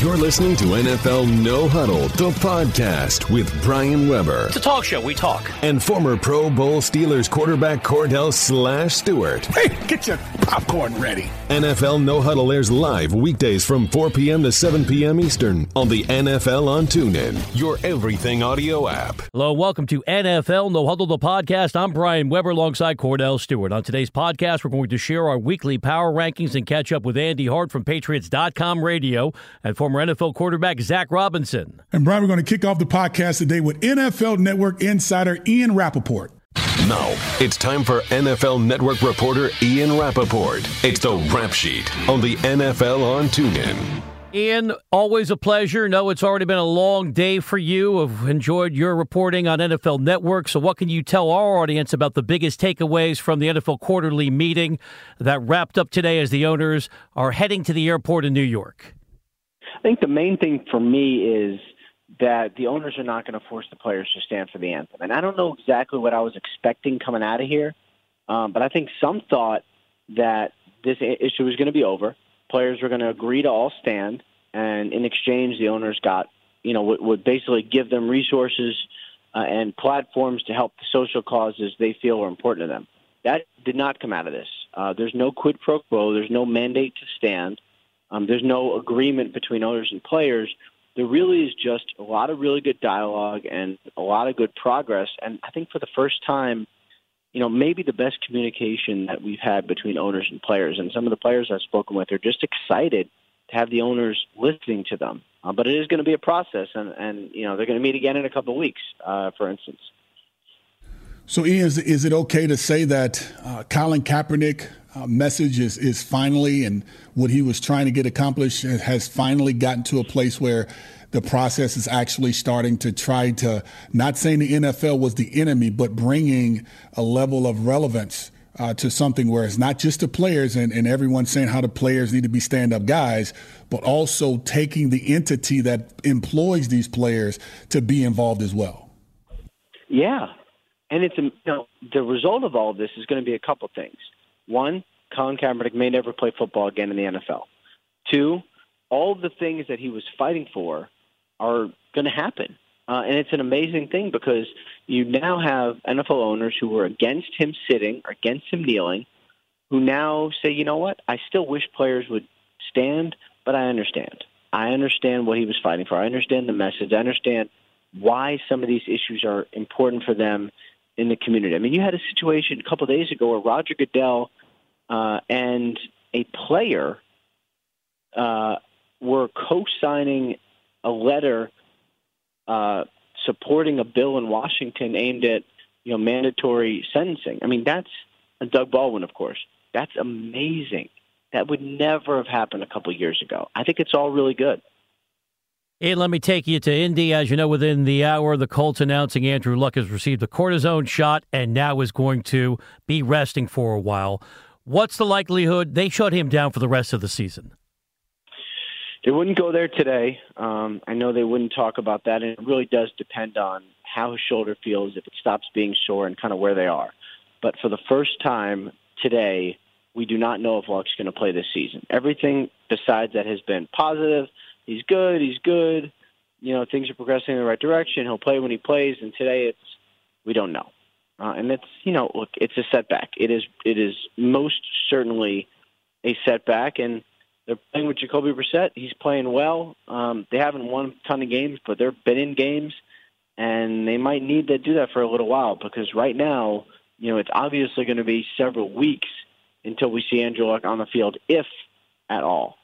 You're listening to NFL No Huddle, the podcast with Brian Weber. It's a talk show. We talk. And former Pro Bowl Steelers quarterback Cordell Slash Stewart. Hey, get your popcorn ready. NFL No Huddle airs live weekdays from 4 p.m. to 7 p.m. Eastern on the NFL on TuneIn, your everything audio app. Hello, welcome to NFL No Huddle, the podcast. I'm Brian Weber alongside Cordell Stewart. On today's podcast, we're going to share our weekly power rankings and catch up with Andy Hart from Patriots.com radio and former NFL quarterback Zach Robinson. And Brian, we're going to kick off the podcast today with NFL Network insider Ian Rapoport. Now, it's time for NFL Network reporter Ian Rapoport. It's the Rap Sheet on the NFL on TuneIn. Ian, always a pleasure. No, it's already been a long day for you. I've enjoyed your reporting on NFL Network. So, what can you tell our audience about the biggest takeaways from the NFL quarterly meeting that wrapped up today as the owners are heading to the airport in New York? I think the main thing for me is that the owners are not going to force the players to stand for the anthem. And I don't know exactly what I was expecting coming out of here, um, but I think some thought that this issue was going to be over. Players were going to agree to all stand, and in exchange, the owners got, you know, would, would basically give them resources uh, and platforms to help the social causes they feel are important to them. That did not come out of this. Uh, there's no quid pro quo. There's no mandate to stand. Um, there's no agreement between owners and players. There really is just a lot of really good dialogue and a lot of good progress. And I think for the first time, you know, maybe the best communication that we've had between owners and players. And some of the players I've spoken with are just excited to have the owners listening to them. Uh, but it is going to be a process, and, and you know they're going to meet again in a couple of weeks, uh, for instance. So, is, is it okay to say that uh, Colin Kaepernick uh, message is, is finally, and what he was trying to get accomplished has finally gotten to a place where the process is actually starting to try to, not saying the NFL was the enemy, but bringing a level of relevance uh, to something where it's not just the players and, and everyone saying how the players need to be stand up guys, but also taking the entity that employs these players to be involved as well. Yeah. And it's, you know, the result of all this is going to be a couple things. One, Colin Kaepernick may never play football again in the NFL. Two, all of the things that he was fighting for are going to happen. Uh, and it's an amazing thing because you now have NFL owners who were against him sitting or against him kneeling, who now say, you know what, I still wish players would stand, but I understand. I understand what he was fighting for. I understand the message. I understand why some of these issues are important for them in the community. I mean, you had a situation a couple of days ago where Roger Goodell uh, and a player uh, were co-signing a letter uh, supporting a bill in Washington aimed at you know mandatory sentencing. I mean, that's Doug Baldwin, of course. That's amazing. That would never have happened a couple years ago. I think it's all really good. And let me take you to Indy. As you know, within the hour, the Colts announcing Andrew Luck has received a cortisone shot and now is going to be resting for a while. What's the likelihood they shut him down for the rest of the season? They wouldn't go there today. Um, I know they wouldn't talk about that, and it really does depend on how his shoulder feels, if it stops being sore, and kind of where they are. But for the first time today, we do not know if Luck's going to play this season. Everything besides that has been positive. He's good. He's good. You know, things are progressing in the right direction. He'll play when he plays, and today it's we don't know. Uh, and it's you know, look, it's a setback. It is it is most certainly a setback, and they're playing with Jacoby Brissett. He's playing well. Um, they haven't won a ton of games, but they've been in games, and they might need to do that for a little while because right now, you know, it's obviously going to be several weeks until we see Andrew Luck on the field, if at all.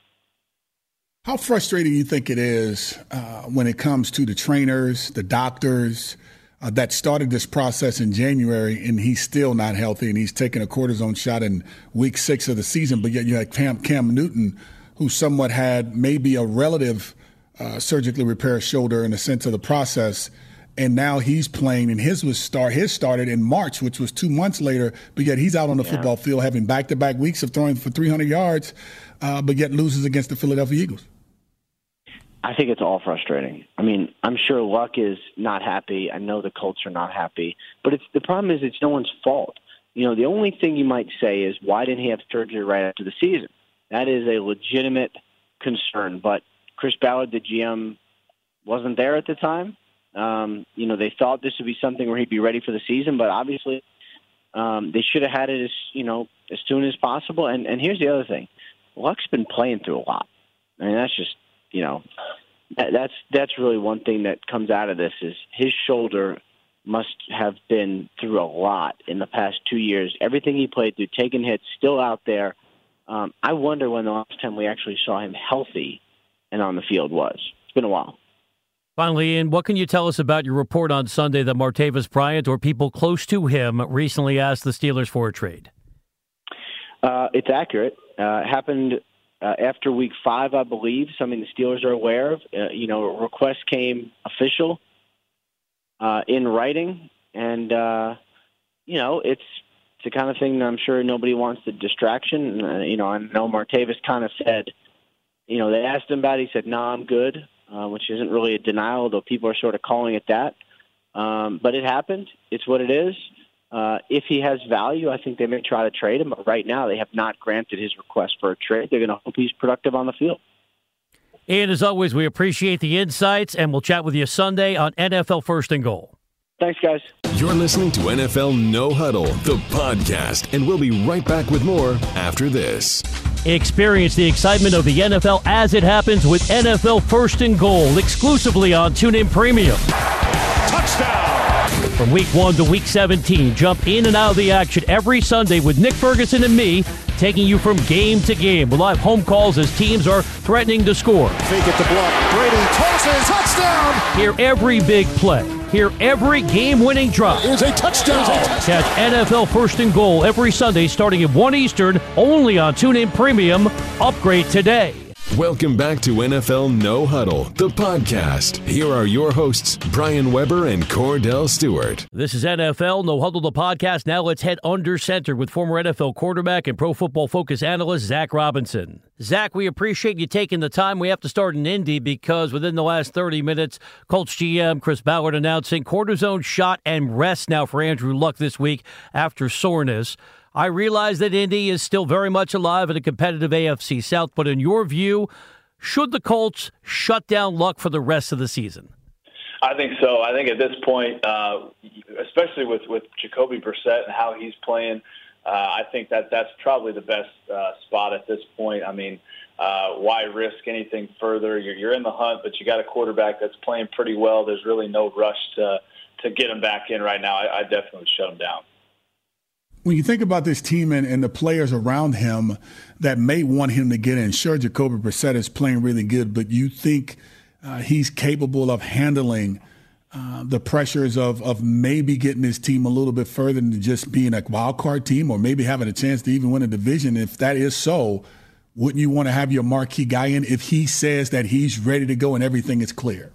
How frustrating do you think it is uh, when it comes to the trainers, the doctors uh, that started this process in January, and he's still not healthy, and he's taking a cortisone shot in week six of the season, but yet you had Cam, Cam Newton, who somewhat had maybe a relative uh, surgically repaired shoulder in the sense of the process, and now he's playing, and his was start his started in March, which was two months later, but yet he's out on the yeah. football field having back to back weeks of throwing for 300 yards, uh, but yet loses against the Philadelphia Eagles. I think it's all frustrating. I mean, I'm sure Luck is not happy. I know the Colts are not happy, but it's the problem is it's no one's fault. You know, the only thing you might say is why didn't he have surgery right after the season? That is a legitimate concern, but Chris Ballard, the GM, wasn't there at the time. Um, you know, they thought this would be something where he'd be ready for the season, but obviously um, they should have had it as you know as soon as possible. And and here's the other thing, Luck's been playing through a lot. I mean, that's just you know that's that's really one thing that comes out of this is his shoulder must have been through a lot in the past two years. Everything he played through, taking hits, still out there. Um, I wonder when the last time we actually saw him healthy and on the field was. It's been a while. Finally, Ian, what can you tell us about your report on Sunday that Martavis Bryant or people close to him recently asked the Steelers for a trade? Uh, it's accurate. Uh, it happened uh, after week five, I believe, something the Steelers are aware of. Uh, you know, a request came official uh, in writing, and uh, you know, it's it's the kind of thing that I'm sure nobody wants the distraction. Uh, you know, I know Martavis kind of said, you know, they asked him about it. He said, "No, nah, I'm good," uh, which isn't really a denial, though people are sort of calling it that. Um, but it happened. It's what it is. Uh, if he has value, I think they may try to trade him. But right now, they have not granted his request for a trade. They're going to hope he's productive on the field. And as always, we appreciate the insights, and we'll chat with you Sunday on NFL First and Goal. Thanks, guys. You're listening to NFL No Huddle, the podcast, and we'll be right back with more after this. Experience the excitement of the NFL as it happens with NFL First and Goal exclusively on TuneIn Premium. From week one to week 17, jump in and out of the action every Sunday with Nick Ferguson and me, taking you from game to game. We'll have home calls as teams are threatening to score. Fake it to block. Brady tosses. Touchdown. Hear every big play. Hear every game-winning drop. Is a touchdown. Catch NFL First and Goal every Sunday starting at 1 Eastern, only on TuneIn Premium. Upgrade today. Welcome back to NFL No Huddle, the podcast. Here are your hosts, Brian Weber and Cordell Stewart. This is NFL No Huddle, the podcast. Now let's head under center with former NFL quarterback and pro football focus analyst Zach Robinson. Zach, we appreciate you taking the time. We have to start in Indy because within the last 30 minutes, Colts GM Chris Ballard announcing cortisone shot and rest now for Andrew Luck this week after soreness. I realize that Indy is still very much alive in a competitive AFC South, but in your view, should the Colts shut down Luck for the rest of the season? I think so. I think at this point, uh, especially with with Jacoby Brissett and how he's playing, uh, I think that that's probably the best uh, spot at this point. I mean, uh, why risk anything further? You're, you're in the hunt, but you got a quarterback that's playing pretty well. There's really no rush to to get him back in right now. I, I definitely shut him down when you think about this team and, and, the players around him that may want him to get in, sure, Jacoby Brissett is playing really good, but you think uh, he's capable of handling uh, the pressures of of maybe getting his team a little bit further than just being a wild card team, or maybe having a chance to even win a division. If that is so, wouldn't you want to have your marquee guy in if he says that he's ready to go and everything is clear?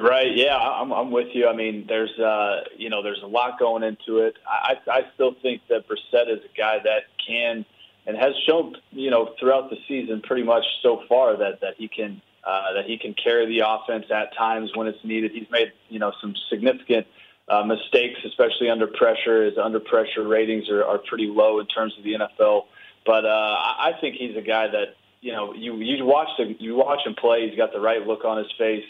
Right. Yeah, I'm, I'm with you. I mean, there's uh, you know, there's a lot going into it. I, I still think that Brissett is a guy that can and has shown, you know, throughout the season, pretty much so far that that he can uh, that he can carry the offense at times when it's needed. He's made you know some significant uh, mistakes, especially under pressure. His under pressure ratings are, are pretty low in terms of the NFL. But uh, I think he's a guy that you know you you watch him you watch him play. He's got the right look on his face.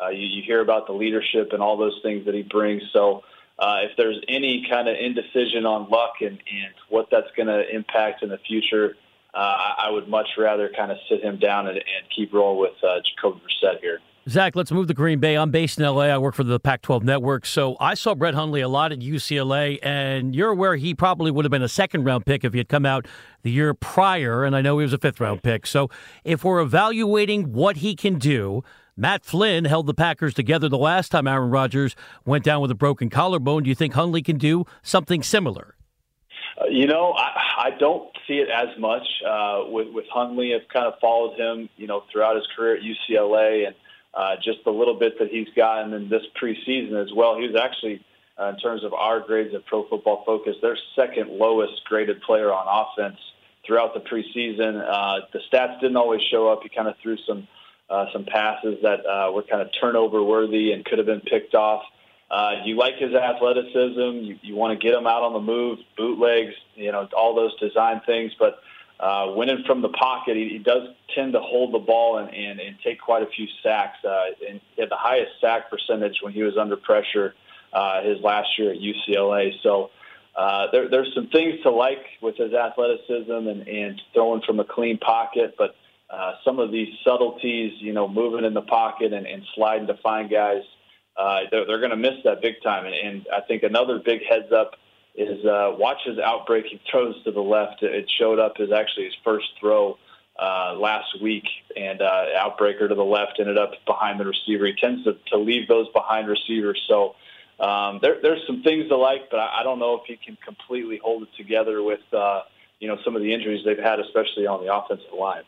Uh, you, you hear about the leadership and all those things that he brings. So uh, if there's any kind of indecision on luck and, and what that's going to impact in the future, uh, I, would much rather kind of sit him down and, and keep rolling with uh, Jacoby Brissett here. Zach, let's move to Green Bay. I'm based in LA. I work for the Pac 12 network. So I saw Brett Hundley a lot at UCLA, and you're aware he probably would have been a second round pick if he had come out the year prior. And I know he was a fifth round pick. So if we're evaluating what he can do, Matt Flynn held the Packers together the last time Aaron Rodgers went down with a broken collarbone. Do you think Hundley can do something similar? Uh, you know, I, I don't see it as much uh, with with Hundley. I've kind of followed him, you know, throughout his career at UCLA, and uh, just the little bit that he's gotten in this preseason as well. He was actually, uh, in terms of our grades at Pro Football Focus, their second lowest graded player on offense throughout the preseason. Uh, the stats didn't always show up. He kind of threw some uh, some passes that uh, were kind of turnover worthy and could have been picked off. Uh, you like his athleticism. You, you want to get him out on the move, bootlegs, you know, all those design things. But uh, winning from the pocket. He, he does tend to hold the ball and, and, and take quite a few sacks. Uh, and he had the highest sack percentage when he was under pressure uh, his last year at UCLA. So uh, there, there's some things to like with his athleticism and, and throwing from a clean pocket, but uh, some of these subtleties, you know, moving in the pocket and, and sliding to find guys, uh, they're, they're going to miss that big time. And, and I think another big heads up is uh, watch his outbreaking throws to the left. It showed up as actually his first throw uh, last week, and uh, outbreaker to the left ended up behind the receiver. He tends to, to leave those behind receivers, so um, there, there's some things to like, but I, I don't know if he can completely hold it together with uh, you know some of the injuries they've had, especially on the offensive line.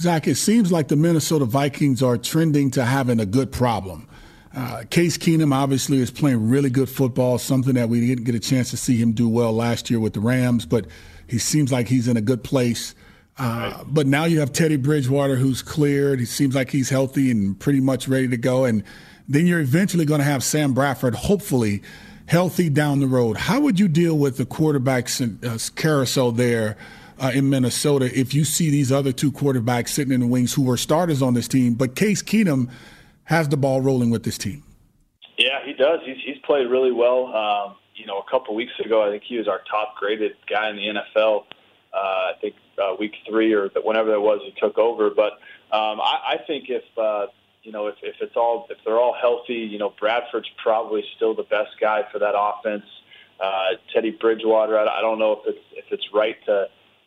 Zach, it seems like the Minnesota Vikings are trending to having a good problem. Uh, Case Keenum obviously is playing really good football, something that we didn't get a chance to see him do well last year with the Rams, but he seems like he's in a good place. Uh, right. But now you have Teddy Bridgewater who's cleared. He seems like he's healthy and pretty much ready to go. And then you're eventually going to have Sam Bradford, hopefully healthy down the road. How would you deal with the quarterbacks uh, carousel there uh, in Minnesota if you see these other two quarterbacks sitting in the wings who were starters on this team, but Case Keenum has the ball rolling with this team? Yeah, he does. He's, he's played really well. Um, you know, a couple weeks ago, I think he was our top graded guy in the NFL. Uh, I think uh, week three or whenever that was, he took over. But um, I, I think if uh, you know, if, if it's all if they're all healthy, you know, Bradford's probably still the best guy for that offense. Uh, Teddy Bridgewater, I, I don't know if it's if it's right to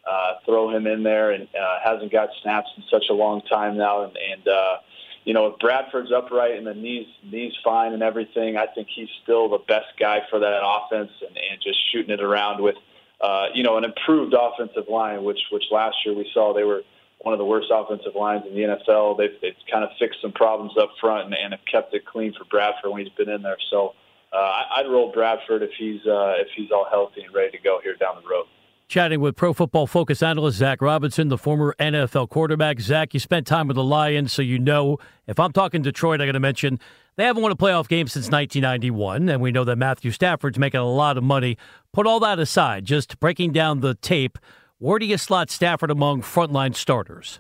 uh, throw him in there, and uh, hasn't got snaps in such a long time now, and, and uh, you know, if Bradford's upright and the knees knees fine and everything, I think he's still the best guy for that offense, and, and just shooting it around with, uh, you know, an improved offensive line, which which last year we saw they were one of the worst offensive lines in the NFL. They've, they've kind of fixed some problems up front and, and have kept it clean for Bradford when he's been in there. So uh, I'd roll Bradford if he's uh, if he's all healthy and ready to go here down the road. Chatting with Pro Football Focus analyst Zach Robinson, the former NFL quarterback. Zach, you spent time with the Lions, so you know if I'm talking Detroit, I got to mention they haven't won a playoff game since 1991, and we know that Matthew Stafford's making a lot of money. Put all that aside, just breaking down the tape. Where do you slot Stafford among frontline starters?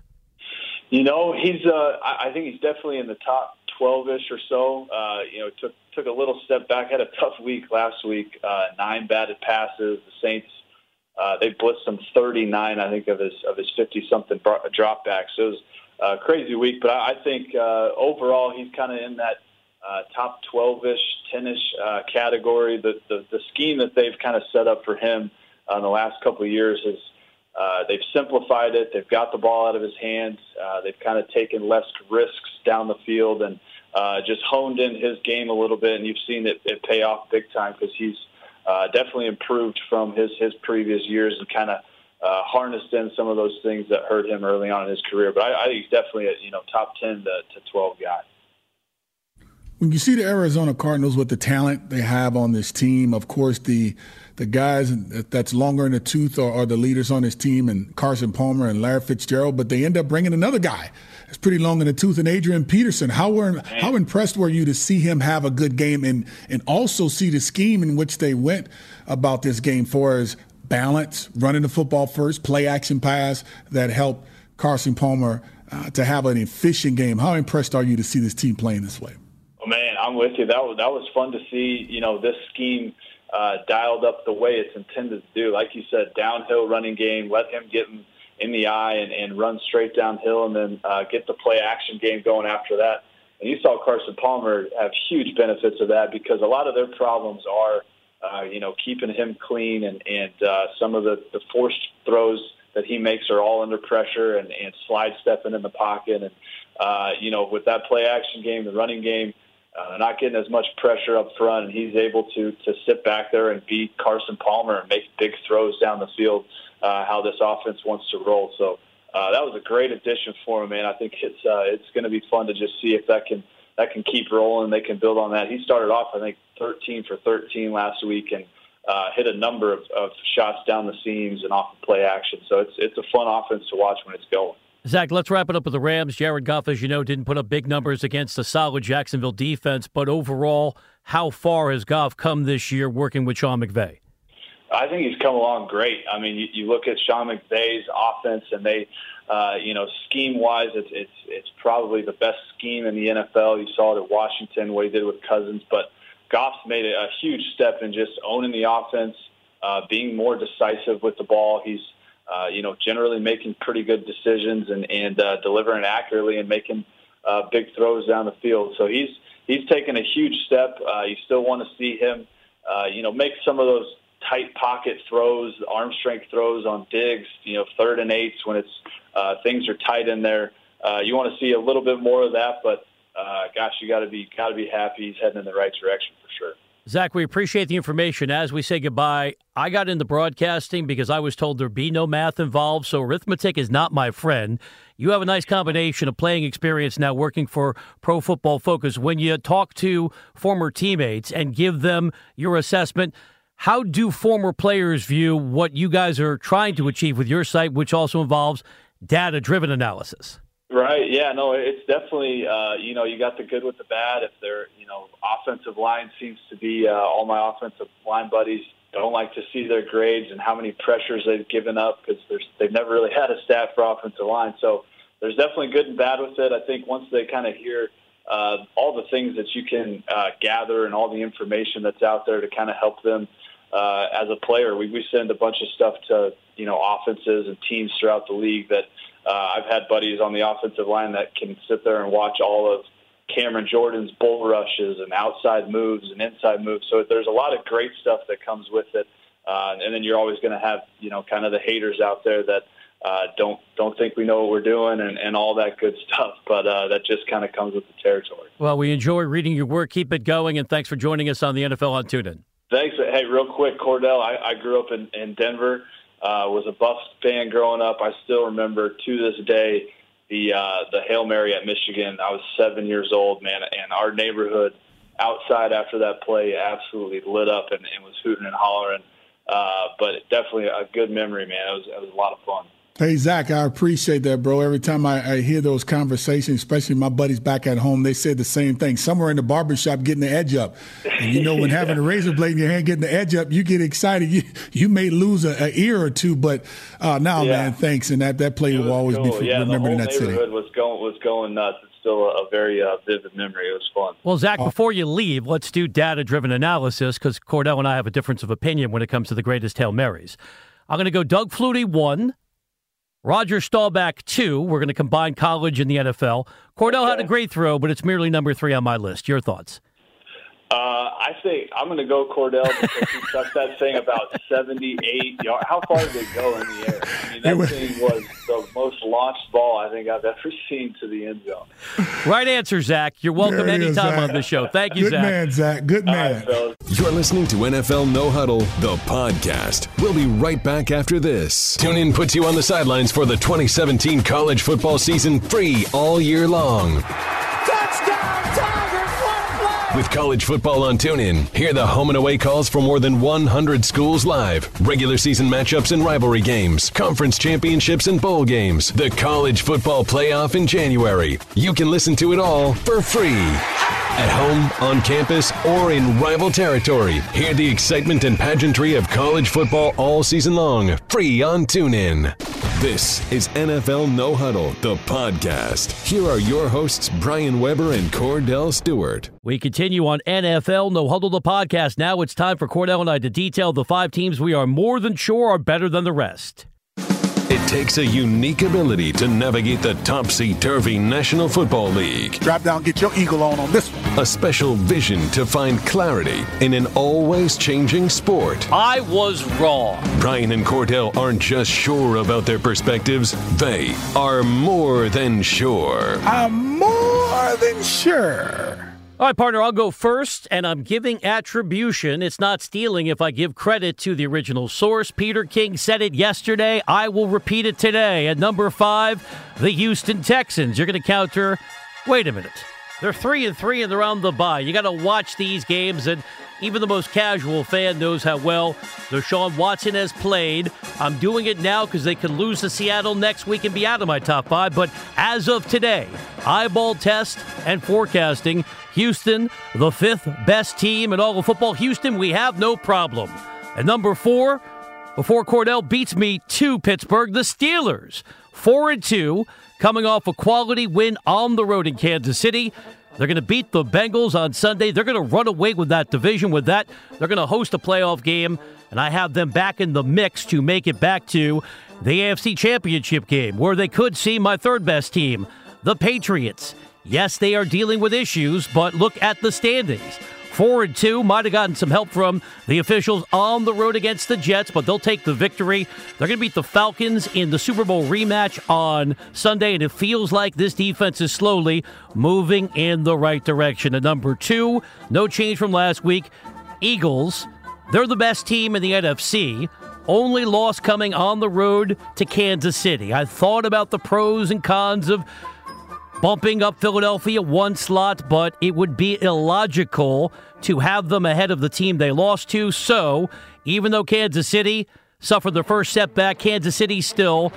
You know, he's. Uh, I think he's definitely in the top twelve-ish or so. Uh, you know, took took a little step back. Had a tough week last week. Uh, nine batted passes. The Saints. Uh, they blitzed him 39, I think, of his of his 50 something dropbacks. So it was a crazy week, but I, I think uh, overall he's kind of in that uh, top 12ish, 10ish uh, category. The, the the scheme that they've kind of set up for him uh, in the last couple of years has uh, they've simplified it. They've got the ball out of his hands. Uh, they've kind of taken less risks down the field and uh, just honed in his game a little bit. And you've seen it, it pay off big time because he's uh, definitely improved from his his previous years and kind of uh, harnessed in some of those things that hurt him early on in his career. But I, I think he's definitely a you know top ten to, to twelve guy. When you see the Arizona Cardinals with the talent they have on this team, of course the the guys that's longer in the tooth are, are, the leaders on his team, and Carson Palmer and Larry Fitzgerald. But they end up bringing another guy that's pretty long in the tooth, and Adrian Peterson. How were how impressed were you to see him have a good game, and and also see the scheme in which they went about this game for as balance, running the football first, play action pass that helped Carson Palmer uh, to have an efficient game. How impressed are you to see this team playing this way? Oh man, I'm with you. That was that was fun to see. You know this scheme uh, dialed up the way it's intended to do. Like you said, downhill running game, let him get in, in the eye and, and run straight downhill, and then uh, get the play action game going after that. And you saw Carson Palmer have huge benefits of that because a lot of their problems are, uh, you know, keeping him clean and and uh, some of the, the forced throws that he makes are all under pressure and, and slide stepping in the pocket and uh, you know with that play action game, the running game uh, not getting as much pressure up front, and he's able to to sit back there and beat Carson Palmer and make big throws down the field. Uh, how this offense wants to roll. So uh, that was a great addition for him, man. I think it's uh, it's going to be fun to just see if that can that can keep rolling. They can build on that. He started off, I think, 13 for 13 last week, and uh, hit a number of, of shots down the seams and off the play action. So it's it's a fun offense to watch when it's going. Zach, let's wrap it up with the Rams. Jared Goff, as you know, didn't put up big numbers against a solid Jacksonville defense, but overall, how far has Goff come this year working with Sean McVay? I think he's come along great. I mean, you, you look at Sean McVay's offense, and they, uh, you know, scheme wise, it's it's it's probably the best scheme in the NFL. You saw it at Washington, what he did with Cousins, but Goff's made a, a huge step in just owning the offense, uh, being more decisive with the ball. He's, uh, you know, generally making pretty good decisions and and uh, delivering accurately and making uh, big throws down the field. So he's he's taken a huge step. Uh, you still want to see him, uh, you know, make some of those tight pocket throws, arm strength throws on digs, you know, third and eights when it's uh, things are tight in there. Uh, you want to see a little bit more of that, but uh, gosh, you got to be got to be happy he's heading in the right direction for. Zach, we appreciate the information. As we say goodbye, I got into broadcasting because I was told there'd be no math involved, so arithmetic is not my friend. You have a nice combination of playing experience now working for Pro Football Focus. When you talk to former teammates and give them your assessment, how do former players view what you guys are trying to achieve with your site, which also involves data driven analysis? Right. Yeah. No. It's definitely. Uh, you know, you got the good with the bad. If they're, you know, offensive line seems to be uh, all my offensive line buddies don't like to see their grades and how many pressures they've given up because they've never really had a stat for offensive line. So there's definitely good and bad with it. I think once they kind of hear uh, all the things that you can uh, gather and all the information that's out there to kind of help them uh, as a player, we, we send a bunch of stuff to you know offenses and teams throughout the league that uh, I've had buddies on the offensive line that can sit there and watch all of Cameron Jordan's bull rushes and outside moves and inside moves. So there's a lot of great stuff that comes with it. Uh, and then you're always going to have, you know, kind of the haters out there that uh, don't don't think we know what we're doing and, and all that good stuff. But uh, that just kind of comes with the territory. Well, we enjoy reading your work. Keep it going, and thanks for joining us on the NFL on TuneIn. Thanks. Hey, real quick, Cordell. I, I grew up in, in Denver uh, was a Buffs fan growing up. I still remember to this day the uh, the hail mary at Michigan. I was seven years old, man, and our neighborhood outside after that play absolutely lit up and, and was hooting and hollering. Uh, but definitely a good memory, man. It was it was a lot of fun. Hey, Zach, I appreciate that, bro. Every time I, I, hear those conversations, especially my buddies back at home, they said the same thing. Somewhere in the barbershop getting the edge up. And you know, when yeah. having a razor blade in your hand, getting the edge up, you get excited. You you may lose an ear or two, but uh, now, yeah. man, thanks. And that, that play will always cool. be yeah, remembered in that city. was going, was going nuts. It's still a, a very uh, vivid memory. It was fun. Well, Zach, uh, before you leave, let's do data driven analysis because Cordell and I have a difference of opinion when it comes to the greatest Hail Marys. I'm going to go Doug Flutie, one. Roger Staubach, two. We're going to combine college and the NFL. Cordell had a great throw, but it's merely number three on my list. Your thoughts? Uh, I think I'm going to go Cordell because he chucked that thing about 78 yards. How far did it go in the air? I mean, that thing was the most launched ball I think I've ever seen to the end zone. Right answer, Zach. You're welcome anytime on the show. Thank you, Good Zach. Good man, Zach. Good man. Right, You're listening to NFL No Huddle, the podcast. We'll be right back after this. TuneIn puts you on the sidelines for the 2017 college football season free all year long. With college football on TuneIn, hear the home and away calls for more than 100 schools live, regular season matchups and rivalry games, conference championships and bowl games, the college football playoff in January. You can listen to it all for free. At home, on campus, or in rival territory, hear the excitement and pageantry of college football all season long, free on TuneIn. This is NFL No Huddle, the podcast. Here are your hosts, Brian Weber and Cordell Stewart. We continue on NFL No Huddle, the podcast. Now it's time for Cordell and I to detail the five teams we are more than sure are better than the rest. It takes a unique ability to navigate the topsy-turvy National Football League. Drop down, get your eagle on on this one. A special vision to find clarity in an always changing sport. I was wrong. Brian and Cordell aren't just sure about their perspectives, they are more than sure. I'm more than sure. All right, partner, I'll go first, and I'm giving attribution. It's not stealing if I give credit to the original source. Peter King said it yesterday. I will repeat it today. At number five, the Houston Texans. You're going to counter. Wait a minute. They're three and three, and they're on the bye. You got to watch these games, and even the most casual fan knows how well Deshaun Watson has played. I'm doing it now because they could lose to Seattle next week and be out of my top five. But as of today, eyeball test and forecasting, Houston, the fifth best team in all of football. Houston, we have no problem. At number four, before Cordell beats me to Pittsburgh, the Steelers. Four and two, coming off a quality win on the road in Kansas City. They're going to beat the Bengals on Sunday. They're going to run away with that division. With that, they're going to host a playoff game, and I have them back in the mix to make it back to the AFC Championship game, where they could see my third best team, the Patriots. Yes, they are dealing with issues, but look at the standings. Four and two might have gotten some help from the officials on the road against the Jets, but they'll take the victory. They're going to beat the Falcons in the Super Bowl rematch on Sunday, and it feels like this defense is slowly moving in the right direction. At number two, no change from last week. Eagles, they're the best team in the NFC. Only loss coming on the road to Kansas City. I thought about the pros and cons of bumping up Philadelphia one slot, but it would be illogical to have them ahead of the team they lost to. So, even though Kansas City suffered their first setback, Kansas City still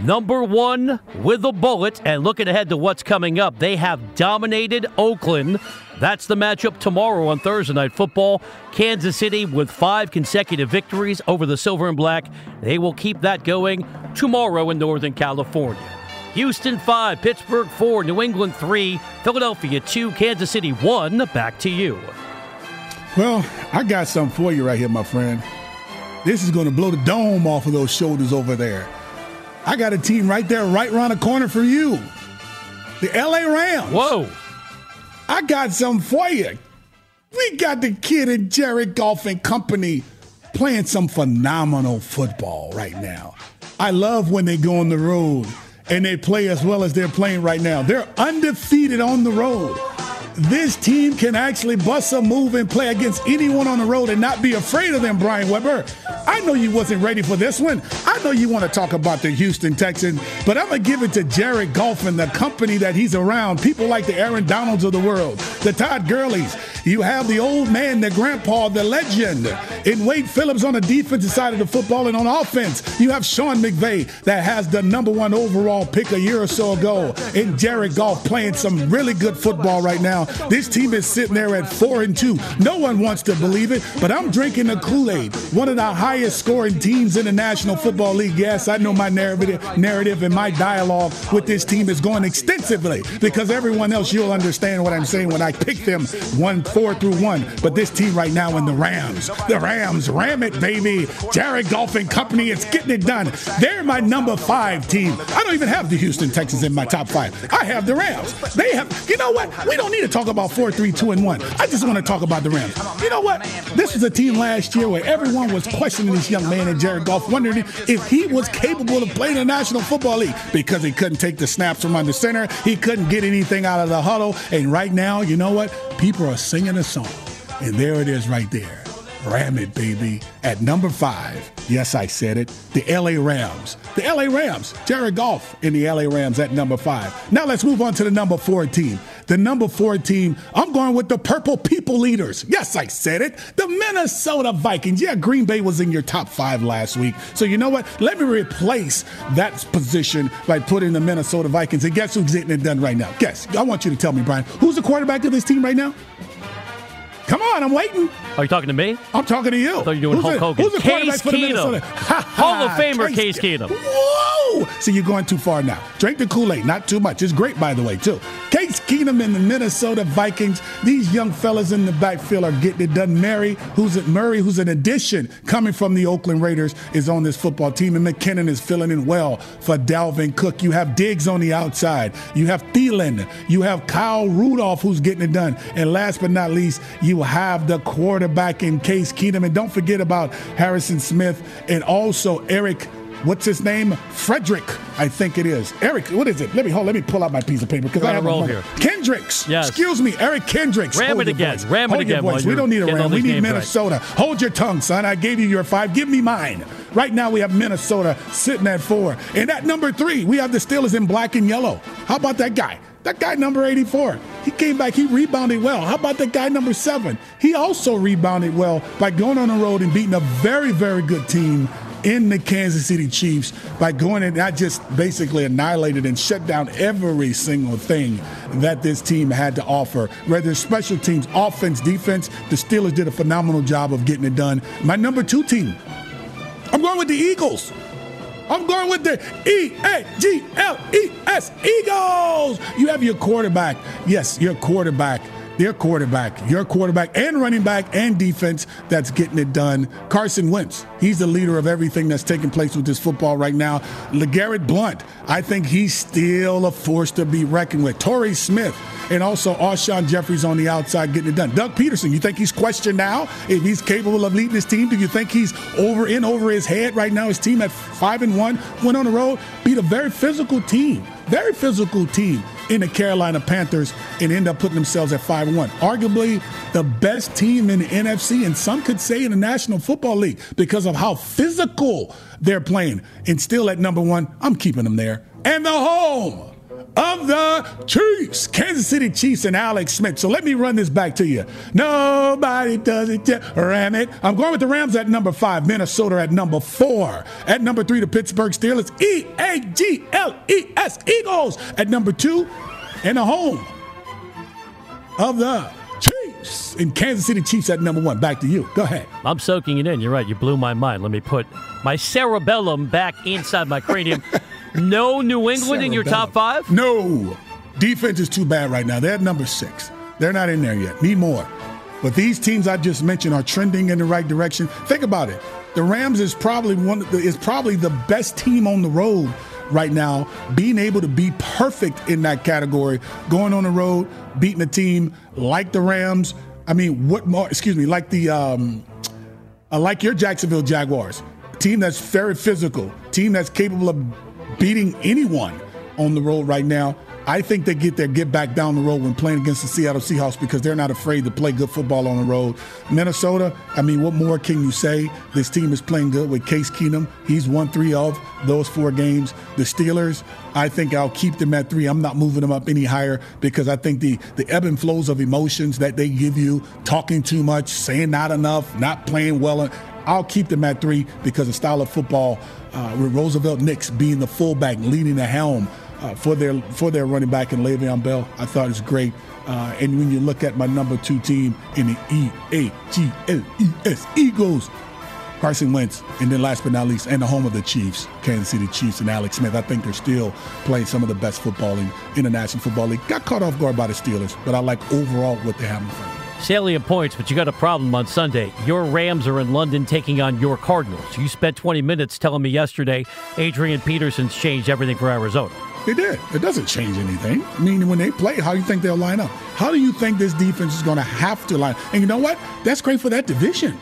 number one with a bullet. And looking ahead to what's coming up, they have dominated Oakland. That's the matchup tomorrow on Thursday Night Football. Kansas City with five consecutive victories over the Silver and Black. They will keep that going tomorrow in Northern California. Houston 5, Pittsburgh 4, New England 3, Philadelphia 2, Kansas City 1. Back to you. Well, I got something for you right here, my friend. This is going to blow the dome off of those shoulders over there. I got a team right there, right around the corner for you. The LA Rams. Whoa. I got something for you. We got the kid in Jared Goff and company playing some phenomenal football right now. I love when they go on the road and they play as well as they're playing right now. They're undefeated on the road. This team can actually bust a move and play against anyone on the road and not be afraid of them, Brian Weber. I know you wasn't ready for this one. I know you want to talk about the Houston Texans, but I'm going to give it to Jared Goff and the company that he's around. People like the Aaron Donalds of the world, the Todd Gurleys. You have the old man, the grandpa, the legend in Wade Phillips on the defensive side of the football and on offense. You have Sean McVay that has the number one overall pick a year or so ago, and Jared Goff playing some really good football right now. This team is sitting there at four and two. No one wants to believe it, but I'm drinking the Kool-Aid. One of the highest scoring teams in the National Football League. Yes, I know my narrative, narrative and my dialogue with this team is going extensively because everyone else you'll understand what I'm saying when I pick them one four through one. But this team right now in the Rams, the Rams, ram it, baby. Jared Goff and company, it's getting it done. They're my number five team. I don't even have the Houston Texans in my top five. I have the Rams. They have. You know what? We don't need to talk about four, three, two, and one. I just want to talk about the Rams. You know what? This was a team last year where everyone was questioning this young man in Jared Goff, wondering if he was capable of playing the National Football League because he couldn't take the snaps from under center. He couldn't get anything out of the huddle. And right now, you know what? People are singing a song. And there it is right there. Ram it, baby. At number five, yes, I said it, the LA Rams. The LA Rams, Jared Goff in the LA Rams at number five. Now let's move on to the number four team. The number four team, I'm going with the Purple People Leaders. Yes, I said it. The Minnesota Vikings. Yeah, Green Bay was in your top five last week. So you know what? Let me replace that position by putting the Minnesota Vikings. And guess who's getting it done right now? Guess. I want you to tell me, Brian. Who's the quarterback of this team right now? Come on, I'm waiting. Are you talking to me? I'm talking to you. I thought you were doing who's Hulk the, Who's the Case quarterback for the Keenum. Minnesota? Hall of Famer Case Keenum. Whoa! See, you're going too far now. Drink the Kool-Aid, not too much. It's great, by the way, too. Case Keenum and the Minnesota Vikings. These young fellas in the backfield are getting it done. Murray, who's at Murray, who's an addition coming from the Oakland Raiders, is on this football team, and McKinnon is filling in well for Dalvin Cook. You have Diggs on the outside. You have Thielen. You have Kyle Rudolph, who's getting it done. And last but not least, you have the quarterback in Case Keenum. And don't forget about Harrison Smith and also Eric. What's his name? Frederick, I think it is. Eric, what is it? Let me hold. Let me pull out my piece of paper because I have a roll here. Kendricks. Yes. Excuse me, Eric Kendricks. Ram Hold it again. voice. Ram it Hold your again voice. We don't need a ram. We need names right. Minnesota. Hold your tongue, son. I gave you your five. Give me mine. Right now we have Minnesota sitting at four, and at number three we have the Steelers in black and yellow. How about that guy? That guy number 84. He came back, he rebounded well. How about the guy number seven? He also rebounded well by going on the road and beating a very, very good team in the Kansas City Chiefs by going and not just basically annihilated and shut down every single thing that this team had to offer. Whether it's special teams, offense, defense, the Steelers did a phenomenal job of getting it done. My number two team, I'm going with the Eagles. I'm going with the E A G L E S Eagles. You have your quarterback. Yes, your quarterback their quarterback, your quarterback and running back and defense that's getting it done. Carson Wentz, he's the leader of everything that's taking place with this football right now. LeGarrette Blunt, I think he's still a force to be reckoned with. Torrey Smith, and also Alshon Jeffries on the outside getting it done. Doug Pederson, you think he's questioned now if he's capable of leading his team? Do you think he's over in over his head right now? His team at five and one went on the road, beat a very physical team, very physical team in the Carolina Panthers and end up putting themselves at 5 and 1. Arguably the best team in the NFC, and some could say in the National Football League because of how physical they're playing. And still at number one, I'm keeping them there. And the home of the Chiefs, Kansas City Chiefs, and Alex Smith. So let me run this back to you. Nobody does it. Ram it. I'm going with the Rams at number five, Minnesota at number four. At number three, the Pittsburgh Steelers, E A G L E S, Eagles. At number two, and the home of the Chiefs in Kansas City Chiefs at number one. Back to you. Go ahead. I'm soaking it in. You're right. You blew my mind. Let me put my cerebellum back inside my cranium. No New England in your top five? No. Defense is too bad right now. They're at number six. They're not in there yet. Need more. But these teams I just mentioned are trending in the right direction. Think about it. The Rams is probably one the, is probably the best team on the road right now, being able to be perfect in that category, going on the road, beating a team like the Rams. I mean, what more? Excuse me, like the um, uh, like your Jacksonville Jaguars, team that's very physical, team that's capable of beating anyone on the road right now. I think they get their get back down the road when playing against the Seattle Seahawks because they're not afraid to play good football on the road. Minnesota, I mean, what more can you say? This team is playing good with Case Keenum. He's won three of those four games. The Steelers, I think I'll keep them at three. I'm not moving them up any higher because I think the, the ebb and flows of emotions that they give you, talking too much, saying not enough, not playing well, I'll keep them at three because the style of football uh, with Roosevelt Nix being the fullback, leading the helm uh, for their for their running back and Le'Veon Bell. I thought it's great. Uh, and when you look at my number two team in the E A G L E S Eagles, Carson Wentz, and then last but not least, and the home of the Chiefs, Kansas City Chiefs and Alex Smith. I think they're still playing some of the best football in, in the National Football League. Got caught off guard by the Steelers, but I like overall what they have in front of them salient points, but you got a problem on Sunday. Your Rams are in London taking on your Cardinals. You spent 20 minutes telling me yesterday Adrian Peterson's changed everything for Arizona. They did. It doesn't change anything. I mean, when they play, how do you think they'll line up? How do you think this defense is going to have to line? And you know what? That's great for that division.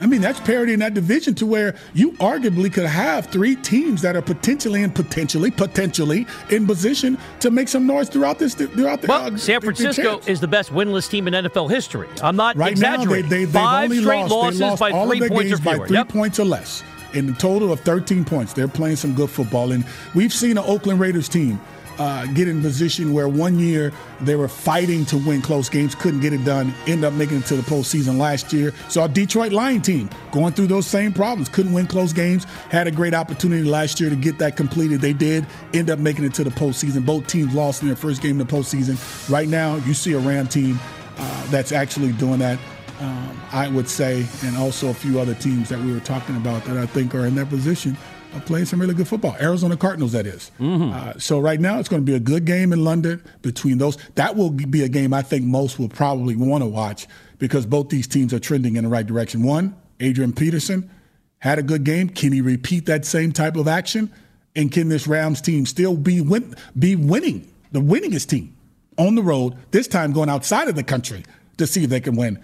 I mean, that's parity in that division to where you arguably could have three teams that are potentially and potentially, potentially in position to make some noise throughout this. Throughout the, well, uh, San Francisco is the best winless team in NFL history. I'm not right exaggerating. Now, they, they, Five straight lost. losses by three points or fewer. By three yep. points or less. In a total of 13 points, they're playing some good football, and we've seen an Oakland Raiders team uh, get in position where one year they were fighting to win close games, couldn't get it done, end up making it to the postseason last year. So our Detroit Lion team going through those same problems, couldn't win close games, had a great opportunity last year to get that completed. They did end up making it to the postseason. Both teams lost in their first game in the postseason. Right now, you see a Ram team uh, that's actually doing that. Um, I would say, and also a few other teams that we were talking about that I think are in that position playing some really good football. Arizona Cardinals, that is. Mm-hmm. Uh, so right now, it's going to be a good game in London between those. That will be a game I think most will probably want to watch because both these teams are trending in the right direction. One, Adrian Peterson had a good game. Can he repeat that same type of action? And can this Rams team still be win- be winning, the winningest team on the road? This time going outside of the country to see if they can win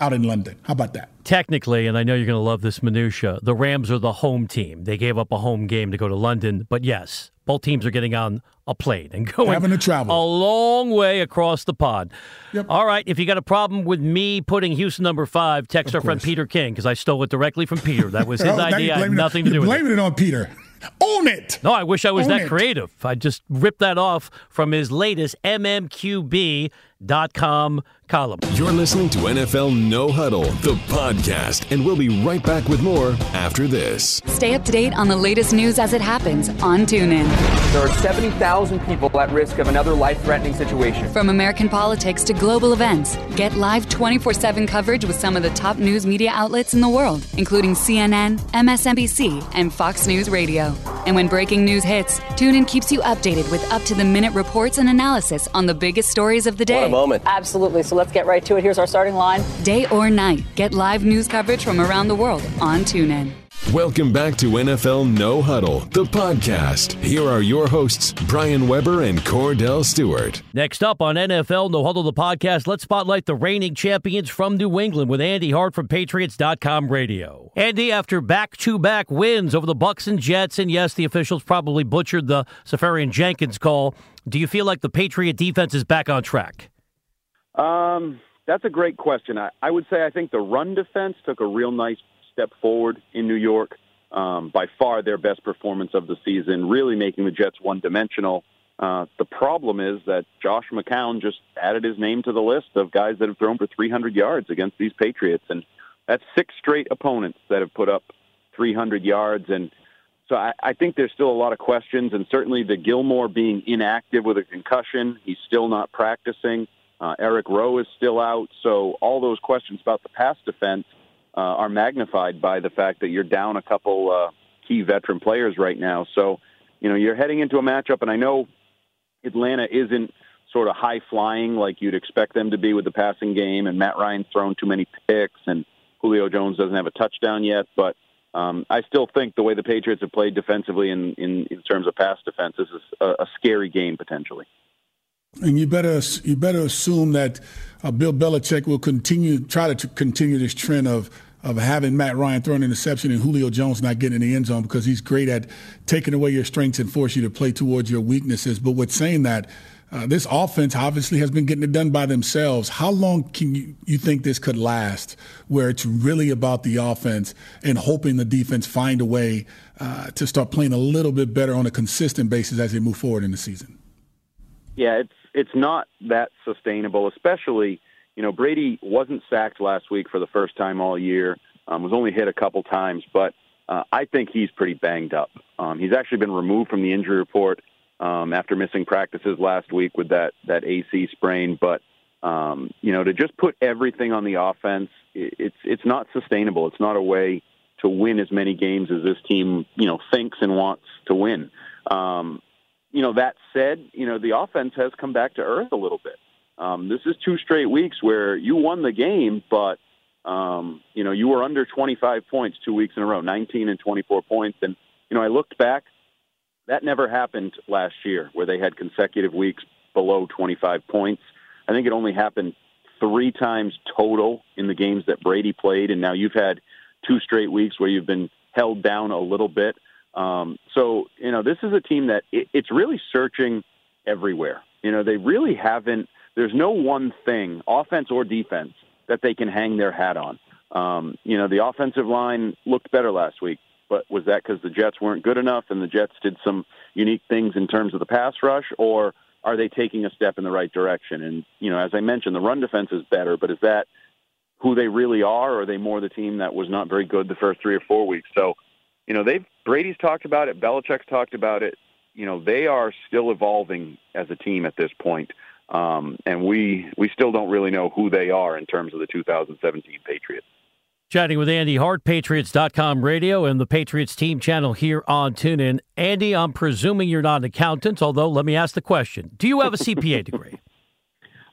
out in London. How about that? Technically, and I know you're going to love this minutia, the Rams are the home team. They gave up a home game to go to London, but yes, both teams are getting on a plane and going having to travel a long way across the pond. Yep. All right, if you got a problem with me putting Houston number five, text of our course. friend Peter King because I stole it directly from Peter. That was his oh, idea. I had nothing it, to do with it. Blaming it on Peter. Own it. No, I wish I was Own that it. creative. I just ripped that off from his latest MMQB com column. You're listening to NFL No Huddle, the podcast, and we'll be right back with more after this. Stay up to date on the latest news as it happens on TuneIn. There are 70,000 people at risk of another life threatening situation. From American politics to global events, get live 24 7 coverage with some of the top news media outlets in the world, including CNN, MSNBC, and Fox News Radio. And when breaking news hits, TuneIn keeps you updated with up to the minute reports and analysis on the biggest stories of the day. What a moment. Absolutely. So let's get right to it. Here's our starting line. Day or night, get live news coverage from around the world on TuneIn. Welcome back to NFL No Huddle, the podcast. Here are your hosts, Brian Weber and Kordell Stewart. Next up on NFL No Huddle, the podcast, let's spotlight the reigning champions from New England with Andy Hart from Patriots.com radio. Andy, after back to back wins over the Bucks and Jets, and yes, the officials probably butchered the Seferian Jenkins call, do you feel like the Patriot defense is back on track? Um, that's a great question. I, I would say I think the run defense took a real nice step forward in New York. Um, by far their best performance of the season, really making the Jets one dimensional. Uh, the problem is that Josh McCown just added his name to the list of guys that have thrown for 300 yards against these Patriots. And that's six straight opponents that have put up 300 yards. And so I, I think there's still a lot of questions. And certainly the Gilmore being inactive with a concussion, he's still not practicing. Uh, Eric Rowe is still out. So all those questions about the pass defense uh, are magnified by the fact that you're down a couple uh, key veteran players right now. So, you know, you're heading into a matchup, and I know Atlanta isn't sort of high flying like you'd expect them to be with the passing game, and Matt Ryan's thrown too many picks, and Julio Jones doesn't have a touchdown yet, but um, I still think the way the Patriots have played defensively in, in, in terms of pass defense this is a, a scary game potentially. And you better you better assume that uh, Bill Belichick will continue try to continue this trend of of having Matt Ryan throw an interception and Julio Jones not getting in the end zone because he's great at taking away your strengths and force you to play towards your weaknesses. But with saying that, uh, this offense obviously has been getting it done by themselves. How long can you, you think this could last where it's really about the offense and hoping the defense find a way uh, to start playing a little bit better on a consistent basis as they move forward in the season? Yeah, it's it's not that sustainable, especially – you know, Brady wasn't sacked last week for the first time all year. Um, was only hit a couple times, but uh, I think he's pretty banged up. Um, he's actually been removed from the injury report um, after missing practices last week with that that AC sprain. But um, you know, to just put everything on the offense, it, it's it's not sustainable. It's not a way to win as many games as this team you know thinks and wants to win. Um, you know, that said, you know the offense has come back to earth a little bit. Um, this is two straight weeks where you won the game, but um, you know you were under 25 points two weeks in a row, 19 and 24 points. And you know I looked back, that never happened last year where they had consecutive weeks below 25 points. I think it only happened three times total in the games that Brady played, and now you've had two straight weeks where you've been held down a little bit. Um, so you know this is a team that it, it's really searching everywhere. You know they really haven't there's no one thing, offense or defense, that they can hang their hat on. Um, you know, the offensive line looked better last week, but was that because the Jets weren't good enough and the Jets did some unique things in terms of the pass rush, or are they taking a step in the right direction? And, you know, as I mentioned, the run defense is better, but is that who they really are, or are they more the team that was not very good the first three or four weeks? So, you know, they've Brady's talked about it, Belichick's talked about it. You know, they are still evolving as a team at this point. Um, and we we still don't really know who they are in terms of the 2017 Patriots. Chatting with Andy Hart, Patriots.com radio and the Patriots team channel here on TuneIn. Andy, I'm presuming you're not an accountant, although let me ask the question. Do you have a CPA degree?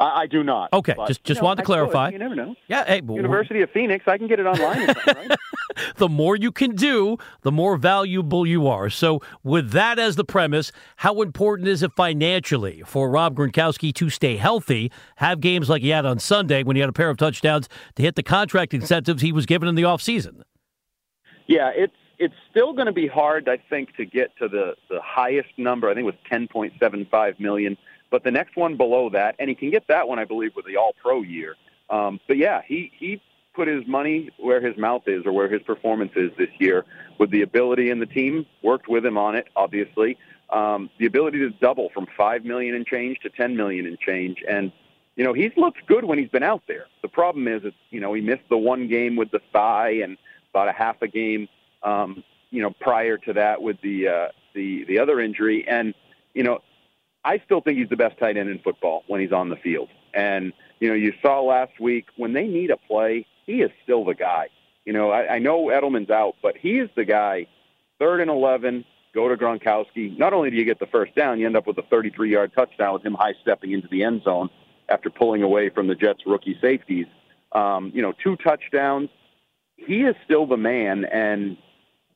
I, I do not. Okay, but, just just you know, wanted to clarify. Could. You never know. Yeah, hey, University of Phoenix, I can get it online. right? the more you can do, the more valuable you are. So, with that as the premise, how important is it financially for Rob Gronkowski to stay healthy, have games like he had on Sunday when he had a pair of touchdowns to hit the contract incentives he was given in the offseason? Yeah, it's it's still going to be hard, I think, to get to the the highest number. I think it was ten point seven five million but the next one below that, and he can get that one, I believe, with the All Pro year. Um, but yeah, he he put his money where his mouth is, or where his performance is this year, with the ability, and the team worked with him on it, obviously. Um, the ability to double from five million and change to ten million and change, and you know, he's looked good when he's been out there. The problem is, it's, you know, he missed the one game with the thigh and about a half a game, um, you know, prior to that with the uh, the the other injury. And you know, I still think he's the best tight end in football when he's on the field. And you know, you saw last week when they need a play, he is still the guy. You know, I, I know Edelman's out, but he is the guy. Third and eleven, go to Gronkowski. Not only do you get the first down, you end up with a 33-yard touchdown with him high stepping into the end zone after pulling away from the Jets' rookie safeties. Um, you know, two touchdowns. He is still the man, and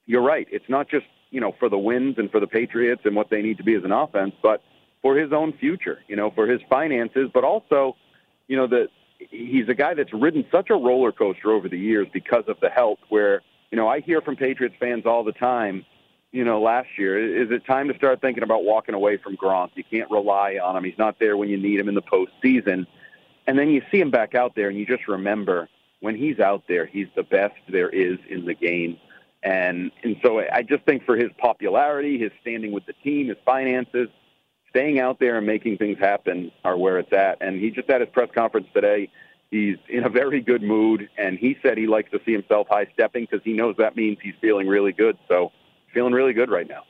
you're right. It's not just you know for the wins and for the Patriots and what they need to be as an offense, but for his own future. You know, for his finances, but also, you know, that he's a guy that's ridden such a roller coaster over the years because of the health. Where you know, I hear from Patriots fans all the time you know, last year. Is it time to start thinking about walking away from Gronk? You can't rely on him. He's not there when you need him in the postseason. And then you see him back out there, and you just remember when he's out there, he's the best there is in the game. And and so I just think for his popularity, his standing with the team, his finances, staying out there and making things happen are where it's at. And he just had his press conference today. He's in a very good mood, and he said he likes to see himself high stepping because he knows that means he's feeling really good. So feeling really good right now.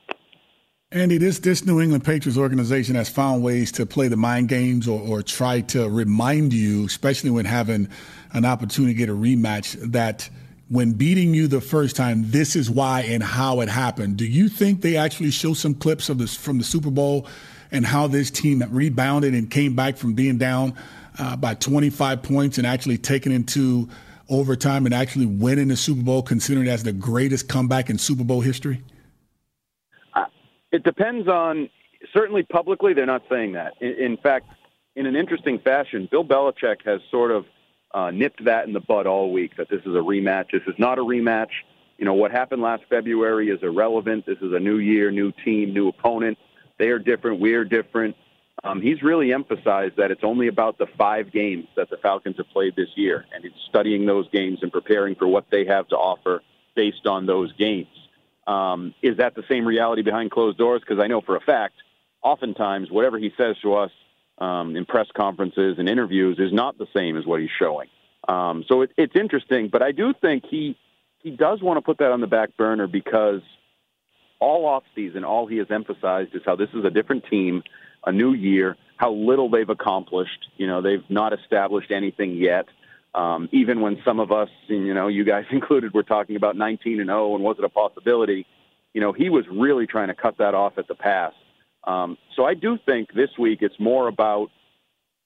Andy, this this New England Patriots organization has found ways to play the mind games or, or try to remind you, especially when having an opportunity to get a rematch, that when beating you the first time, this is why and how it happened. Do you think they actually show some clips of this from the Super Bowl and how this team rebounded and came back from being down uh, by 25 points and actually taking into overtime and actually winning the Super Bowl, considering as the greatest comeback in Super Bowl history? It depends on certainly publicly they're not saying that. In, in fact, in an interesting fashion, Bill Belichick has sort of uh, nipped that in the bud all week that this is a rematch. This is not a rematch. You know what happened last February is irrelevant. This is a new year, new team, new opponent. They are different. We are different. Um, he's really emphasized that it's only about the five games that the Falcons have played this year, and he's studying those games and preparing for what they have to offer based on those games. Um, is that the same reality behind closed doors? Because I know for a fact, oftentimes, whatever he says to us um, in press conferences and interviews is not the same as what he's showing. Um, so it, it's interesting, but I do think he he does want to put that on the back burner because all off season, all he has emphasized is how this is a different team, a new year, how little they've accomplished. You know, they've not established anything yet. Um, even when some of us, you know, you guys included, were talking about 19 and 0 and was it a possibility? You know, he was really trying to cut that off at the pass. Um, so I do think this week it's more about,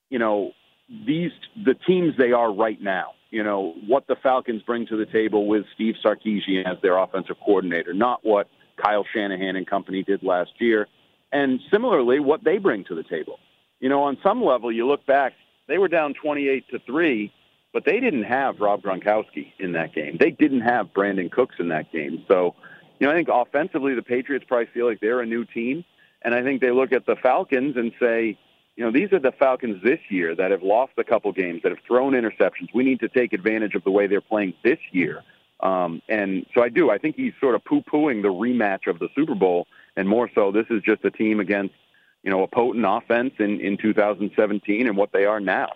you know, these the teams they are right now. You know what the Falcons bring to the table with Steve Sarkisian as their offensive coordinator, not what Kyle Shanahan and company did last year, and similarly what they bring to the table. You know, on some level, you look back, they were down 28 to three but they didn't have Rob Gronkowski in that game. They didn't have Brandin Cooks in that game. So, you know, I think offensively, the Patriots probably feel like they're a new team. And I think they look at the Falcons and say, you know, these are the Falcons this year that have lost a couple games, that have thrown interceptions. We need to take advantage of the way they're playing this year. Um, and so I do. I think he's sort of poo-pooing the rematch of the Super Bowl, and more so, this is just a team against, you know, a potent offense in, in 2017 and what they are now.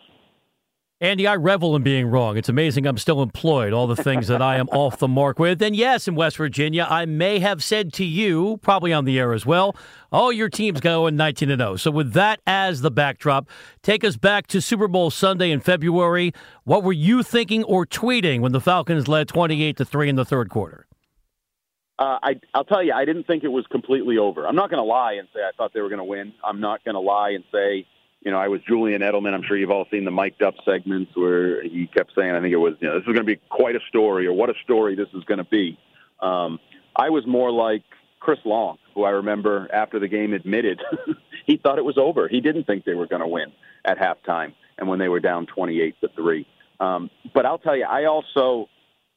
Andy, I revel in being wrong. It's amazing I'm still employed, all the things that I am off the mark with. And yes, in West Virginia, I may have said to you, probably on the air as well, oh, your team's going 19 0. So, with that as the backdrop, take us back to Super Bowl Sunday in February. What were you thinking or tweeting when the Falcons led 28 to 3 in the third quarter? Uh, I, I'll tell you, I didn't think it was completely over. I'm not going to lie and say I thought they were going to win. I'm not going to lie and say you know, I was Julian Edelman. I'm sure you've all seen the mic'd up segments where he kept saying, I think it was, you know, this is going to be quite a story or what a story this is going to be. Um, I was more like Chris Long, who I remember after the game admitted he thought it was over. He didn't think they were going to win at halftime and when they were down 28 to 3. Um, but I'll tell you, I also,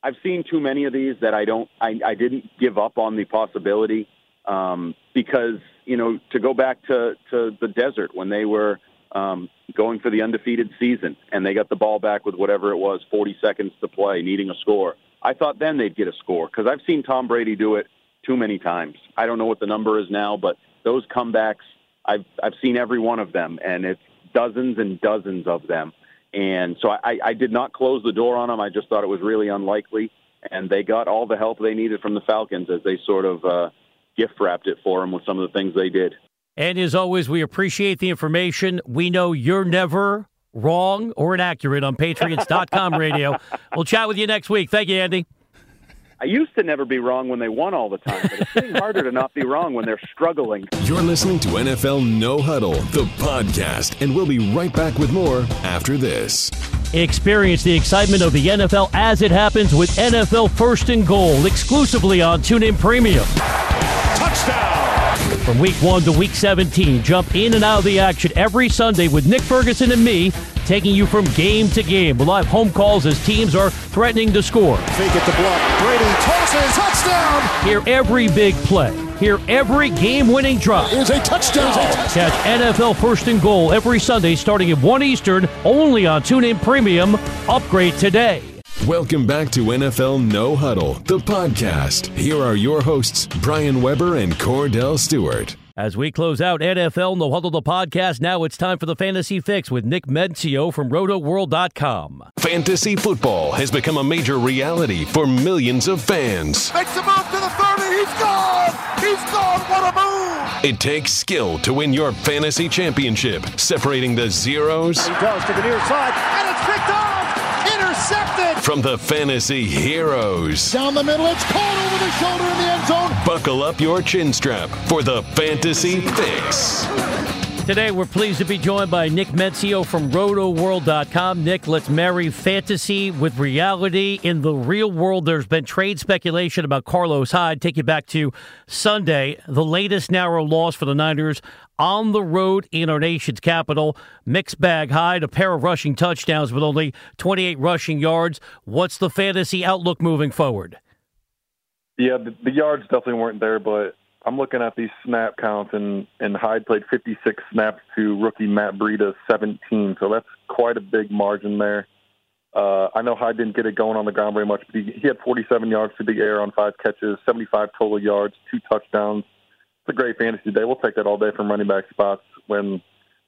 I've seen too many of these that I don't, I, I didn't give up on the possibility um, because, you know, to go back to, to the desert when they were, um, going for the undefeated season, and they got the ball back with whatever it was, 40 seconds to play, needing a score. I thought then they'd get a score because I've seen Tom Brady do it too many times. I don't know what the number is now, but those comebacks, I've I've seen every one of them, and it's dozens and dozens of them. And so I, I did not close the door on them. I just thought it was really unlikely. And they got all the help they needed from the Falcons as they sort of uh, gift wrapped it for them with some of the things they did. And as always, we appreciate the information. We know you're never wrong or inaccurate on Patriots.com radio. We'll chat with you next week. Thank you, Andy. I used to never be wrong when they won all the time, but it's getting harder to not be wrong when they're struggling. You're listening to NFL No Huddle, the podcast, and we'll be right back with more after this. Experience the excitement of the NFL as it happens with NFL First and Goal exclusively on TuneIn Premium. Touchdown! From week 1 to week 17, jump in and out of the action every Sunday with Nick Ferguson and me taking you from game to game with live home calls as teams are threatening to score. Fake it to block. Brady tosses. Touchdown! Hear every big play. Hear every game-winning drop. Is a touchdown. Catch NFL First and Goal every Sunday starting at 1 Eastern only on TuneIn Premium. Upgrade today. Welcome back to NFL No Huddle, the podcast. Here are your hosts, Brian Weber and Kordell Stewart. As we close out NFL No Huddle the podcast, now it's time for the Fantasy Fix with Nick Mensio from RotoWorld.com. Fantasy football has become a major reality for millions of fans. Makes a move to the 30. He's gone. He's gone. What a move. It takes skill to win your fantasy championship, separating the zeros. He does to the near side, and it's picked off. Intercepted. From the fantasy heroes. Down the middle, it's caught over the shoulder in the end zone. Buckle up your chin strap for the Fantasy Fix. Today, we're pleased to be joined by Nick Mensio from RotoWorld.com. Nick, let's marry fantasy with reality. In the real world, there's been trade speculation about Carlos Hyde. Take you back to Sunday, the latest narrow loss for the Niners on the road in our nation's capital. Mixed bag Hyde, a pair of rushing touchdowns with only 28 rushing yards. What's the fantasy outlook moving forward? Yeah, the, the yards definitely weren't there, but I'm looking at these snap counts, and and Hyde played 56 snaps to rookie Matt Breida's 17, so that's quite a big margin there. Uh, I know Hyde didn't get it going on the ground very much, but he, he had 47 yards through the air on five catches, 75 total yards, two touchdowns. It's a great fantasy day. We'll take that all day from running back spots when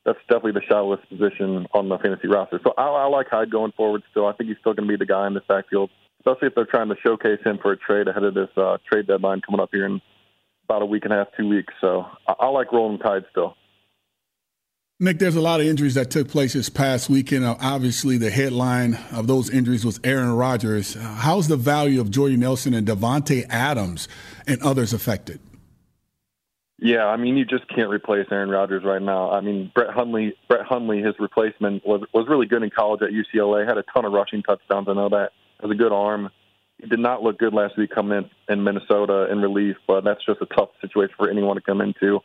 that's definitely the shallowest position on the fantasy roster. So I, I like Hyde going forward still. I think he's still going to be the guy in this backfield, especially if they're trying to showcase him for a trade ahead of this uh, trade deadline coming up here in about a week and a half, two weeks. So I, I like rolling tide still. Nick, there's a lot of injuries that took place this past weekend. Uh, obviously, the headline of those injuries was Aaron Rodgers. Uh, how's the value of Jordy Nelson and Davante Adams and others affected? Yeah, I mean, you just can't replace Aaron Rodgers right now. I mean, Brett Hundley, Brett Hundley, his replacement was was really good in college at UCLA. Had a ton of rushing touchdowns. I know that. Has a good arm he did not look good last week coming in in Minnesota in relief, but that's just a tough situation for anyone to come into.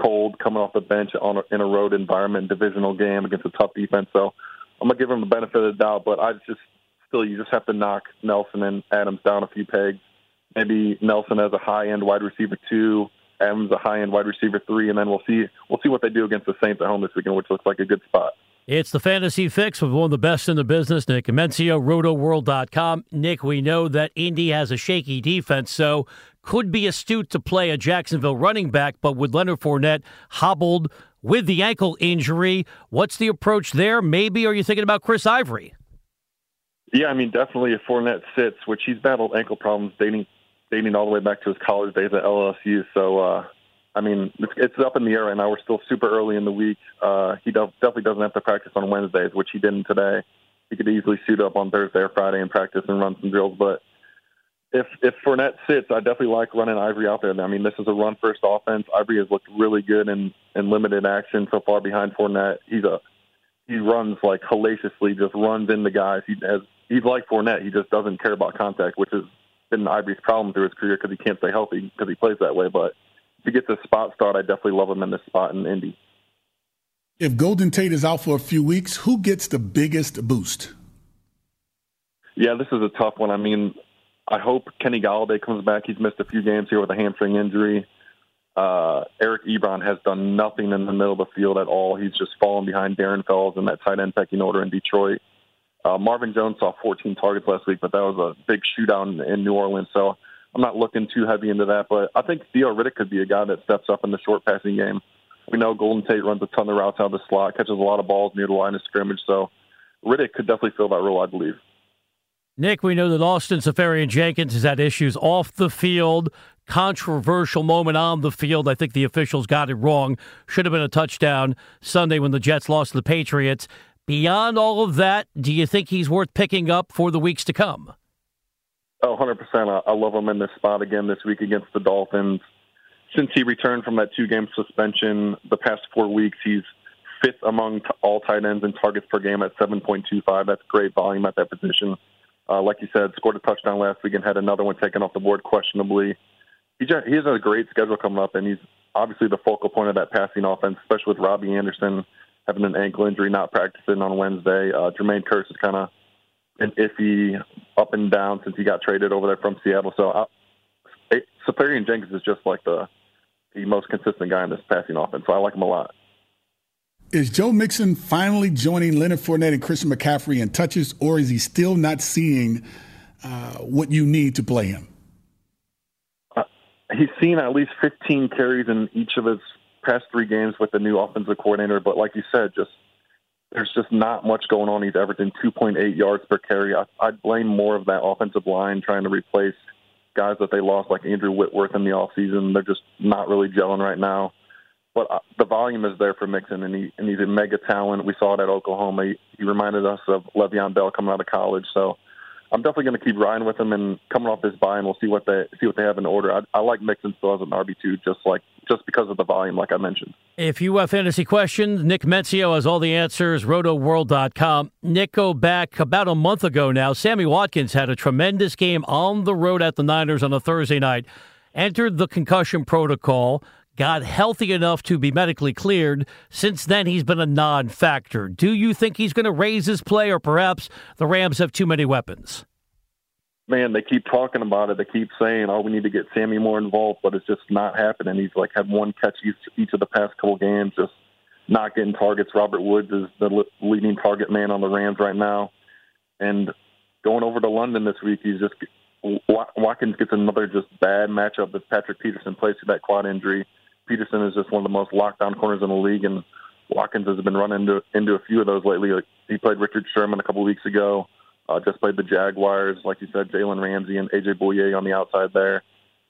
Cold, coming off the bench on a, in a road environment, divisional game against a tough defense. So I'm gonna give him the benefit of the doubt, but I just still you just have to knock Nelson and Adams down a few pegs. Maybe Nelson as a high end wide receiver two, Adams a high end wide receiver three, and then we'll see we'll see what they do against the Saints at home this weekend, which looks like a good spot. It's the Fantasy Fix with one of the best in the business, Nick Mensio, RotoWorld.com. Nick, we know that Indy has a shaky defense, so could be astute to play a Jacksonville running back, but with Leonard Fournette hobbled with the ankle injury, what's the approach there? Maybe are you thinking about Chris Ivory? Yeah, I mean, definitely if Fournette sits, which he's battled ankle problems dating dating all the way back to his college days at LSU. So uh, I mean, it's, it's up in the air right now. We're still super early in the week. Uh, he do- definitely doesn't have to practice on Wednesdays, which he didn't today. He could easily suit up on Thursday or Friday and practice and run some drills. But if if Fournette sits, I definitely like running Ivory out there. I mean, this is a run first offense. Ivory has looked really good in in limited action so far behind Fournette. He's a he runs like hellaciously, just runs into guys. He has he's like Fournette. He just doesn't care about contact, which has been Ivory's problem through his career because he can't stay healthy because he plays that way. But if get the spot start, I definitely love him in this spot in Indy. If Golden Tate is out for a few weeks, who gets the biggest boost? Yeah, this is a tough one. I mean, I hope Kenny Golladay comes back. He's missed a few games here with a hamstring injury. Uh, Eric Ebron has done nothing in the middle of the field at all. He's just fallen behind Darren Fells in that tight end pecking order in Detroit. Uh, Marvin Jones saw 14 targets last week, but that was a big shootout in, in New Orleans. So I'm not looking too heavy into that, but I think Theo Riddick could be a guy that steps up in the short passing game. We know Golden Tate runs a ton of routes out of the slot, catches a lot of balls near the line of scrimmage. So Riddick could definitely fill that role, I believe. Nick, we know that Austin Seferian Jenkins has had issues off the field. Controversial moment on the field. I think the officials got it wrong. Should have been a touchdown Sunday when the Jets lost to the Patriots. Beyond all of that, do you think he's worth picking up for the weeks to come? Oh, 100%. I love him in this spot again this week against the Dolphins. Since he returned from that two game suspension the past four weeks, he's fifth among all tight ends in targets per game at 7.25. That's great volume at that position. Uh, like you said, scored a touchdown last week and had another one taken off the board questionably. He, just, he has a great schedule coming up, and he's obviously the focal point of that passing offense, especially with Robbie Anderson having an ankle injury, not practicing on Wednesday. Uh, Jermaine Kearse is kind of an iffy up and down since he got traded over there from Seattle. So Seferian Jenkins is just like the the most consistent guy in this passing offense. So I like him a lot. Is Joe Mixon finally joining Leonard Fournette and Christian McCaffrey in touches, or is he still not seeing uh, what you need to play him? Uh, he's seen at least 15 carries in each of his past three games with the new offensive coordinator, but like you said, just there's just not much going on. He's averaging 2.8 yards per carry. I, I'd blame more of that offensive line trying to replace guys that they lost, like Andrew Whitworth in the offseason. They're just not really gelling right now but uh, the volume is there for Mixon, and he and he's a mega talent. We saw it at Oklahoma. He, he reminded us of Le'Veon Bell coming out of college. So I'm definitely going to keep riding with him and coming off this bye, and we'll see what they see what they have in order. I, I like Mixon still as an RB two, just like just because of the volume, like I mentioned. If you have fantasy questions, Nick Mensio has all the answers. RotoWorld.com. Nick, go back about a month ago now. Sammy Watkins had a tremendous game on the road at the Niners on a Thursday night. Entered the concussion protocol got healthy enough to be medically cleared. Since then, he's been a non factor. Do you think he's going to raise his play, or perhaps the Rams have too many weapons? Man, they keep talking about it. They keep saying, "Oh, we need to get Sammy more involved," but it's just not happening. He's like had one catch each, each of the past couple games, just not getting targets. Robert Woods is the leading target man on the Rams right now, and going over to London this week, he's just Watkins gets another just bad matchup as Patrick Peterson plays through that quad injury. Peterson is just one of the most locked down corners in the league, and Watkins has been running into into a few of those lately. Like He played Richard Sherman a couple weeks ago. Uh, just played the Jaguars, like you said, Jalen Ramsey and AJ Bouye on the outside there.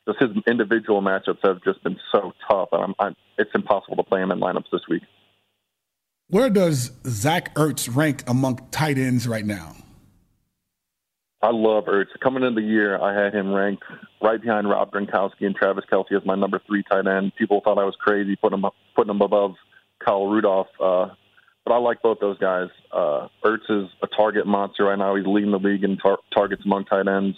Just his individual matchups have just been so tough. I'm, I'm, it's impossible to play him in lineups this week. Where does Zach Ertz rank among tight ends right now? I love Ertz. Coming into the year, I had him ranked right behind Rob Gronkowski and Travis Kelce as my number three tight end. People thought I was crazy putting him putting him above Kyle Rudolph, uh, but I like both those guys. Uh, Ertz is a target monster right now. He's leading the league in tar- targets among tight ends.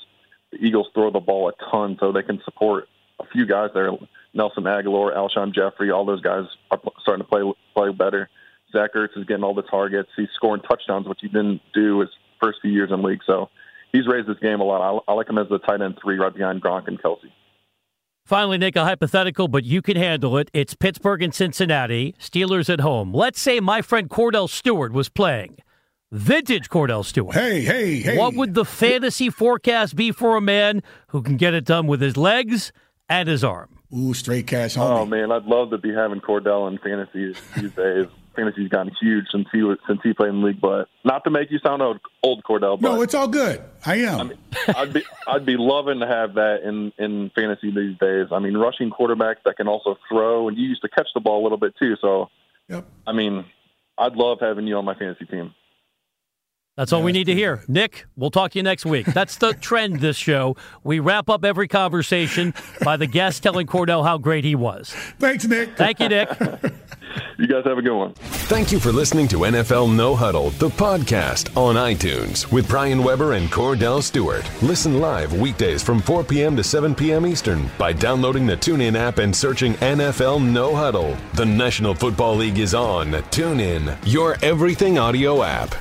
The Eagles throw the ball a ton, so they can support a few guys there. Nelson Agholor, Alshon Jeffery, all those guys are starting to play play better. Zach Ertz is getting all the targets. He's scoring touchdowns, which he didn't do his first few years in league. So he's raised his game a lot. I, I like him as the tight end three right behind Gronk and Kelce. Finally, Nick, a hypothetical, but you can handle it. It's Pittsburgh and Cincinnati, Steelers at home. Let's say my friend Kordell Stewart was playing. Vintage Kordell Stewart. Hey, hey, hey. What would the fantasy forecast be for a man who can get it done with his legs and his arm? Ooh, straight cash. Oh, homie. Oh man, I'd love to be having Kordell in fantasy these days fantasy's gotten huge since he was since he played in the league. But not to make you sound old, old Kordell. But, no, it's all good. I am. I mean, I'd be I'd be loving to have that in in fantasy these days. I mean, rushing quarterbacks that can also throw, and you used to catch the ball a little bit too. So, yep. I mean, I'd love having you on my fantasy team. That's all we need to hear. Nick, we'll talk to you next week. That's the trend this show. We wrap up every conversation by the guest telling Kordell how great he was. Thanks, Nick. Thank you, Nick. you guys have a good one. Thank you for listening to NFL No Huddle, the podcast on iTunes with Brian Weber and Kordell Stewart. Listen live weekdays from 4 p.m. to 7 p.m. Eastern by downloading the TuneIn app and searching NFL No Huddle. The National Football League is on TuneIn, your everything audio app.